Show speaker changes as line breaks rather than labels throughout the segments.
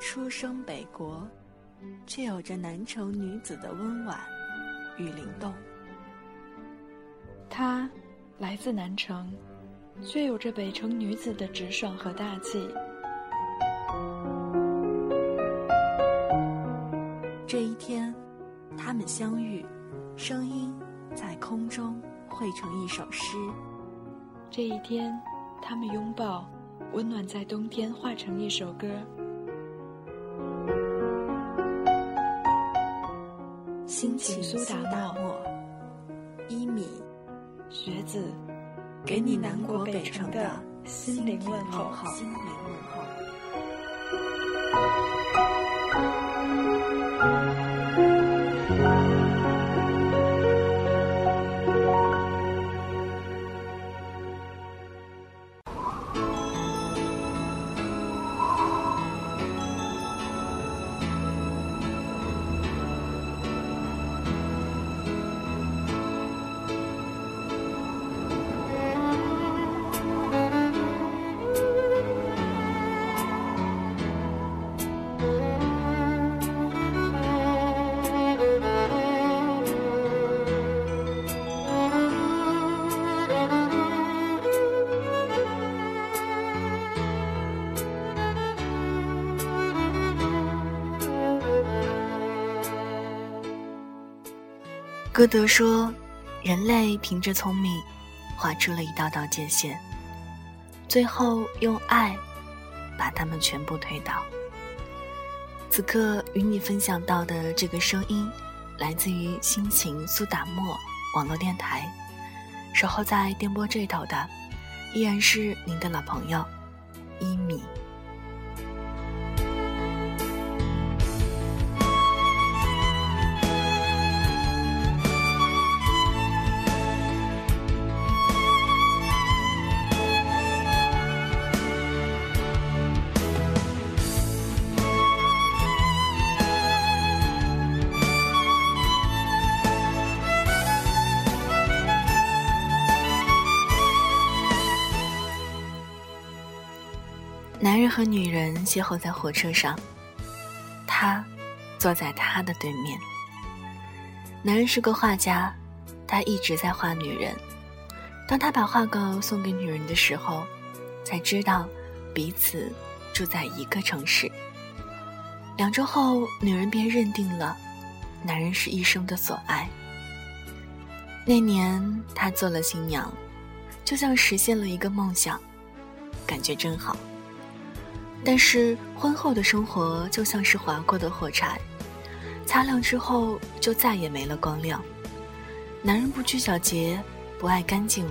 出生北国，却有着南城女子的温婉与灵动。
她来自南城，却有着北城女子的直爽和大气。
这一天，他们相遇，声音在空中汇成一首诗。
这一天，他们拥抱，温暖在冬天化成一首歌。
心情苏打沫，一米，
学子，
给你南国北城的
心灵问候。
歌德说：“人类凭着聪明，画出了一道道界限，最后用爱把它们全部推倒。”此刻与你分享到的这个声音，来自于心情苏打沫网络电台，守候在电波这头的，依然是您的老朋友一米。和女人邂逅在火车上，他坐在他的对面。男人是个画家，他一直在画女人。当他把画稿送给女人的时候，才知道彼此住在一个城市。两周后，女人便认定了男人是一生的所爱。那年，她做了新娘，就像实现了一个梦想，感觉真好。但是婚后的生活就像是划过的火柴，擦亮之后就再也没了光亮。男人不拘小节，不爱干净，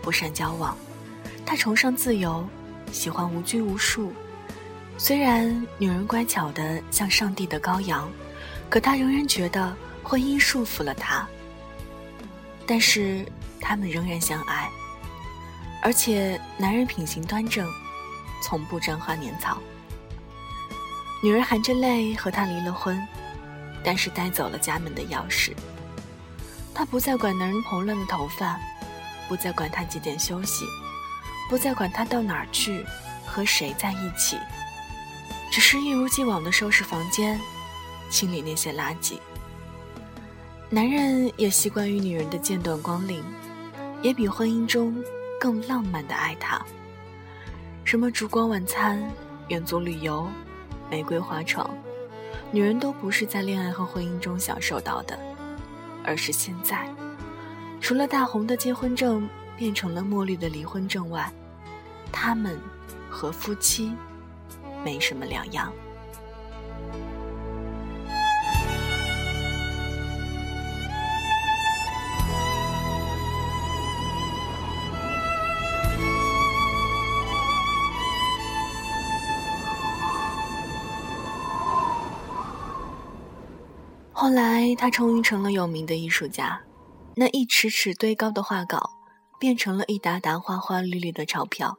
不善交往，他崇尚自由，喜欢无拘无束。虽然女人乖巧的像上帝的羔羊，可他仍然觉得婚姻束缚了他。但是他们仍然相爱，而且男人品行端正。从不沾花拈草。女人含着泪和他离了婚，但是带走了家门的钥匙。她不再管男人蓬乱的头发，不再管他几点休息，不再管他到哪儿去，和谁在一起，只是一如既往的收拾房间，清理那些垃圾。男人也习惯于女人的间断光临，也比婚姻中更浪漫的爱她。什么烛光晚餐、远足旅游、玫瑰花床，女人都不是在恋爱和婚姻中享受到的，而是现在，除了大红的结婚证变成了墨绿的离婚证外，他们和夫妻没什么两样。后来，他终于成了有名的艺术家，那一尺尺堆高的画稿，变成了一沓沓花花绿绿的钞票。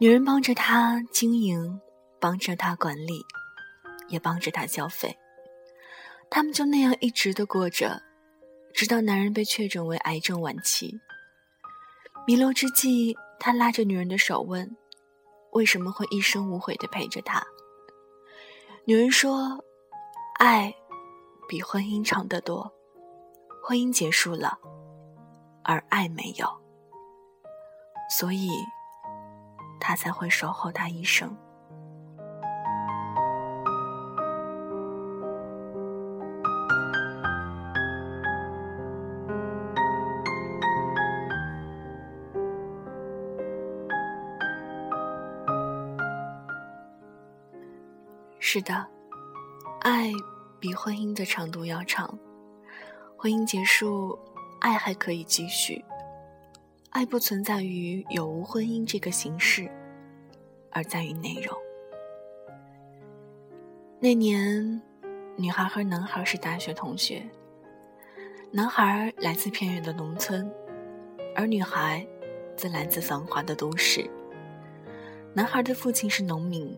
女人帮着他经营，帮着他管理，也帮着他消费。他们就那样一直的过着，直到男人被确诊为癌症晚期。弥留之际，他拉着女人的手问：“为什么会一生无悔的陪着他？”女人说，爱比婚姻长得多，婚姻结束了，而爱没有，所以他才会守候他一生。是的，爱比婚姻的长度要长。婚姻结束，爱还可以继续。爱不存在于有无婚姻这个形式，而在于内容。那年，女孩和男孩是大学同学。男孩来自偏远的农村，而女孩则来自繁华的都市。男孩的父亲是农民。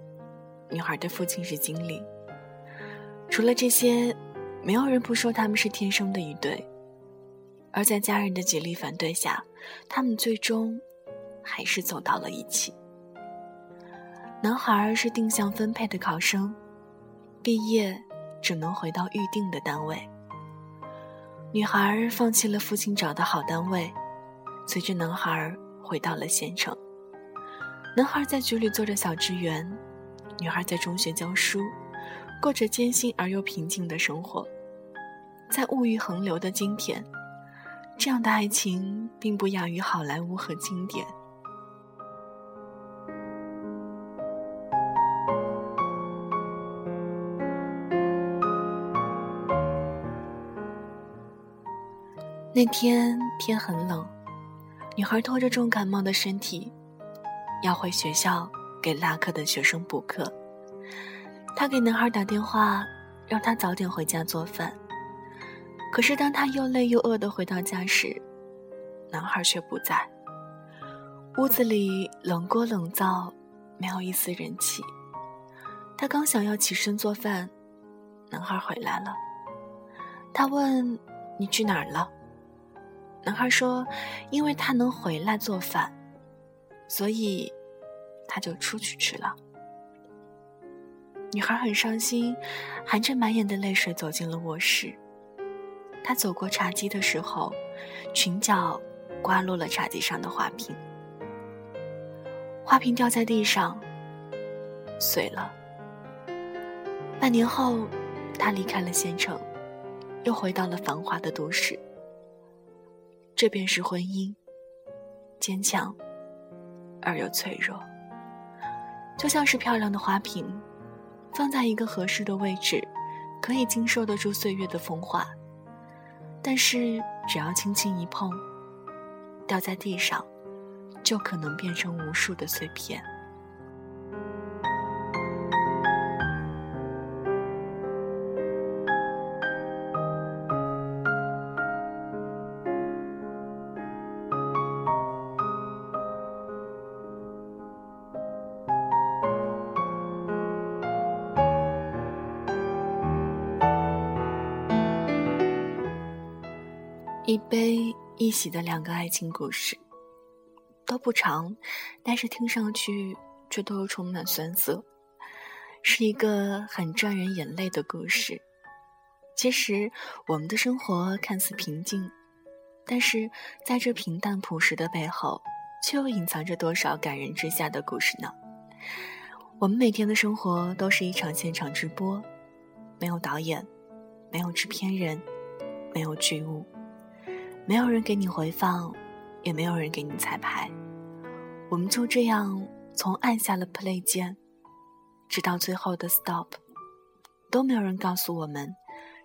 女孩的父亲是经理。除了这些，没有人不说他们是天生的一对。而在家人的极力反对下，他们最终还是走到了一起。男孩是定向分配的考生，毕业只能回到预定的单位。女孩放弃了父亲找的好单位，随着男孩回到了县城。男孩在局里做着小职员。女孩在中学教书，过着艰辛而又平静的生活。在物欲横流的今天，这样的爱情并不亚于好莱坞和经典。那天天很冷，女孩拖着重感冒的身体，要回学校。给拉课的学生补课，他给男孩打电话，让他早点回家做饭。可是当他又累又饿的回到家时，男孩却不在。屋子里冷锅冷灶，没有一丝人气。他刚想要起身做饭，男孩回来了。他问：“你去哪儿了？”男孩说：“因为他能回来做饭，所以。”他就出去吃了。女孩很伤心，含着满眼的泪水走进了卧室。她走过茶几的时候，裙角刮落了茶几上的花瓶，花瓶掉在地上，碎了。半年后，她离开了县城，又回到了繁华的都市。这便是婚姻，坚强而又脆弱。就像是漂亮的花瓶，放在一个合适的位置，可以经受得住岁月的风化。但是只要轻轻一碰，掉在地上，就可能变成无数的碎片。一悲一喜的两个爱情故事，都不长，但是听上去却都充满酸涩，是一个很赚人眼泪的故事。其实我们的生活看似平静，但是在这平淡朴实的背后，却又隐藏着多少感人之下的故事呢？我们每天的生活都是一场现场直播，没有导演，没有制片人，没有剧务。没有人给你回放，也没有人给你彩排，我们就这样从按下了 play 键，直到最后的 stop，都没有人告诉我们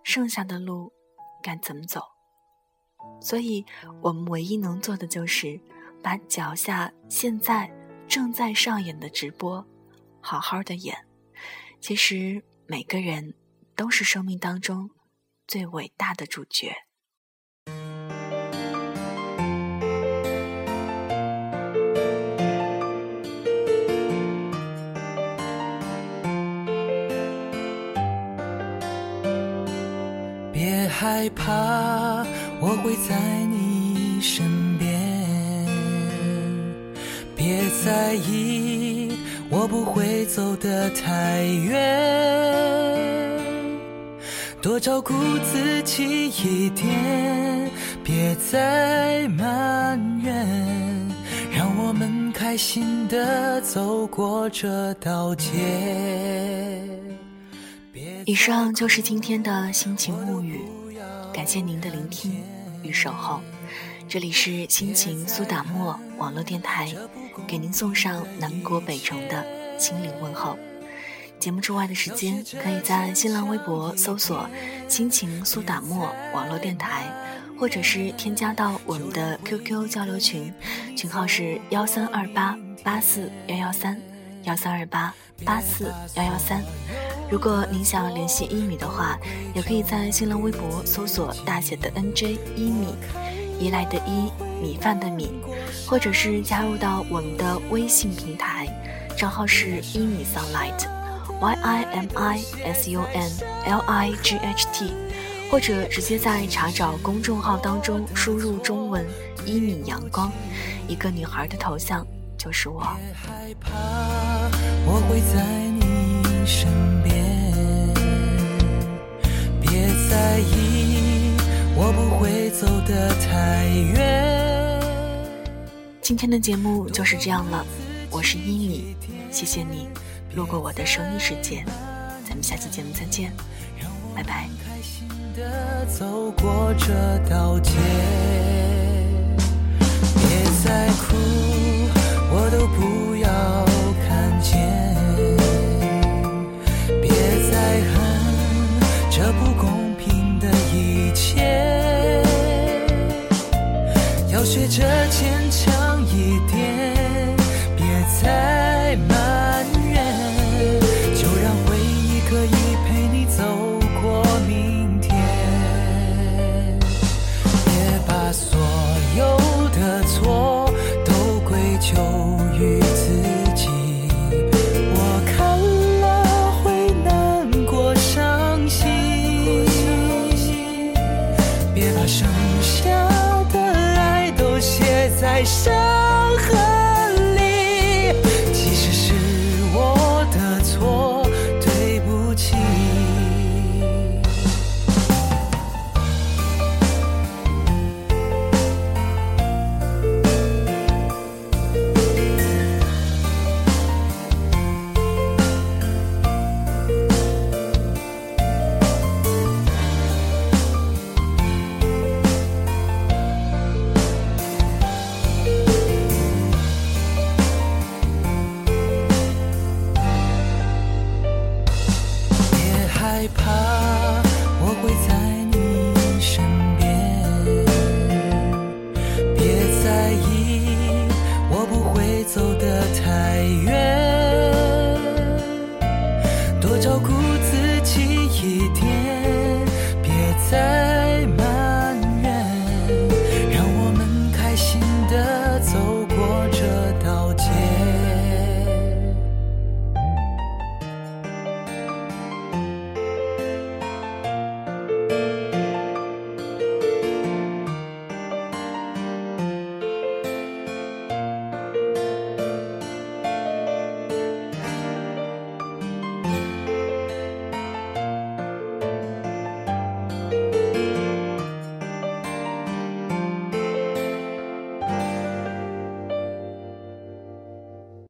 剩下的路该怎么走。所以，我们唯一能做的就是把脚下现在正在上演的直播好好的演。其实，每个人都是生命当中最伟大的主角。
害怕，我会在你身边。别在意，我不会走得太远。多照顾自己一点，别再埋怨，让我们开心的走过这道街。
以上就是今天的心情物语，感谢您的聆听与守候。这里是心情苏打沫网络电台，给您送上南国北城的心灵问候。节目之外的时间，可以在新浪微博搜索“心情苏打沫网络电台”，或者是添加到我们的 QQ 交流群，群号是幺三二八八四幺幺三幺三二八八四幺幺三。如果您想联系一米的话，也可以在新浪微博搜索大写的 NJ 一米。依赖的依，米饭的米，或者是加入到我们的微信平台，账号是一米 sunlight，Y I M I S U N L I G H T，或者直接在查找公众号当中输入中文一米阳光，一个女孩的头像就是我。
害怕我会在你身边，在意。我不会走得太远。
今天的节目就是这样了，我是依米，谢谢你路过我的声音世界，咱们下期节目再见，拜拜。
别再哭，我都不要看见。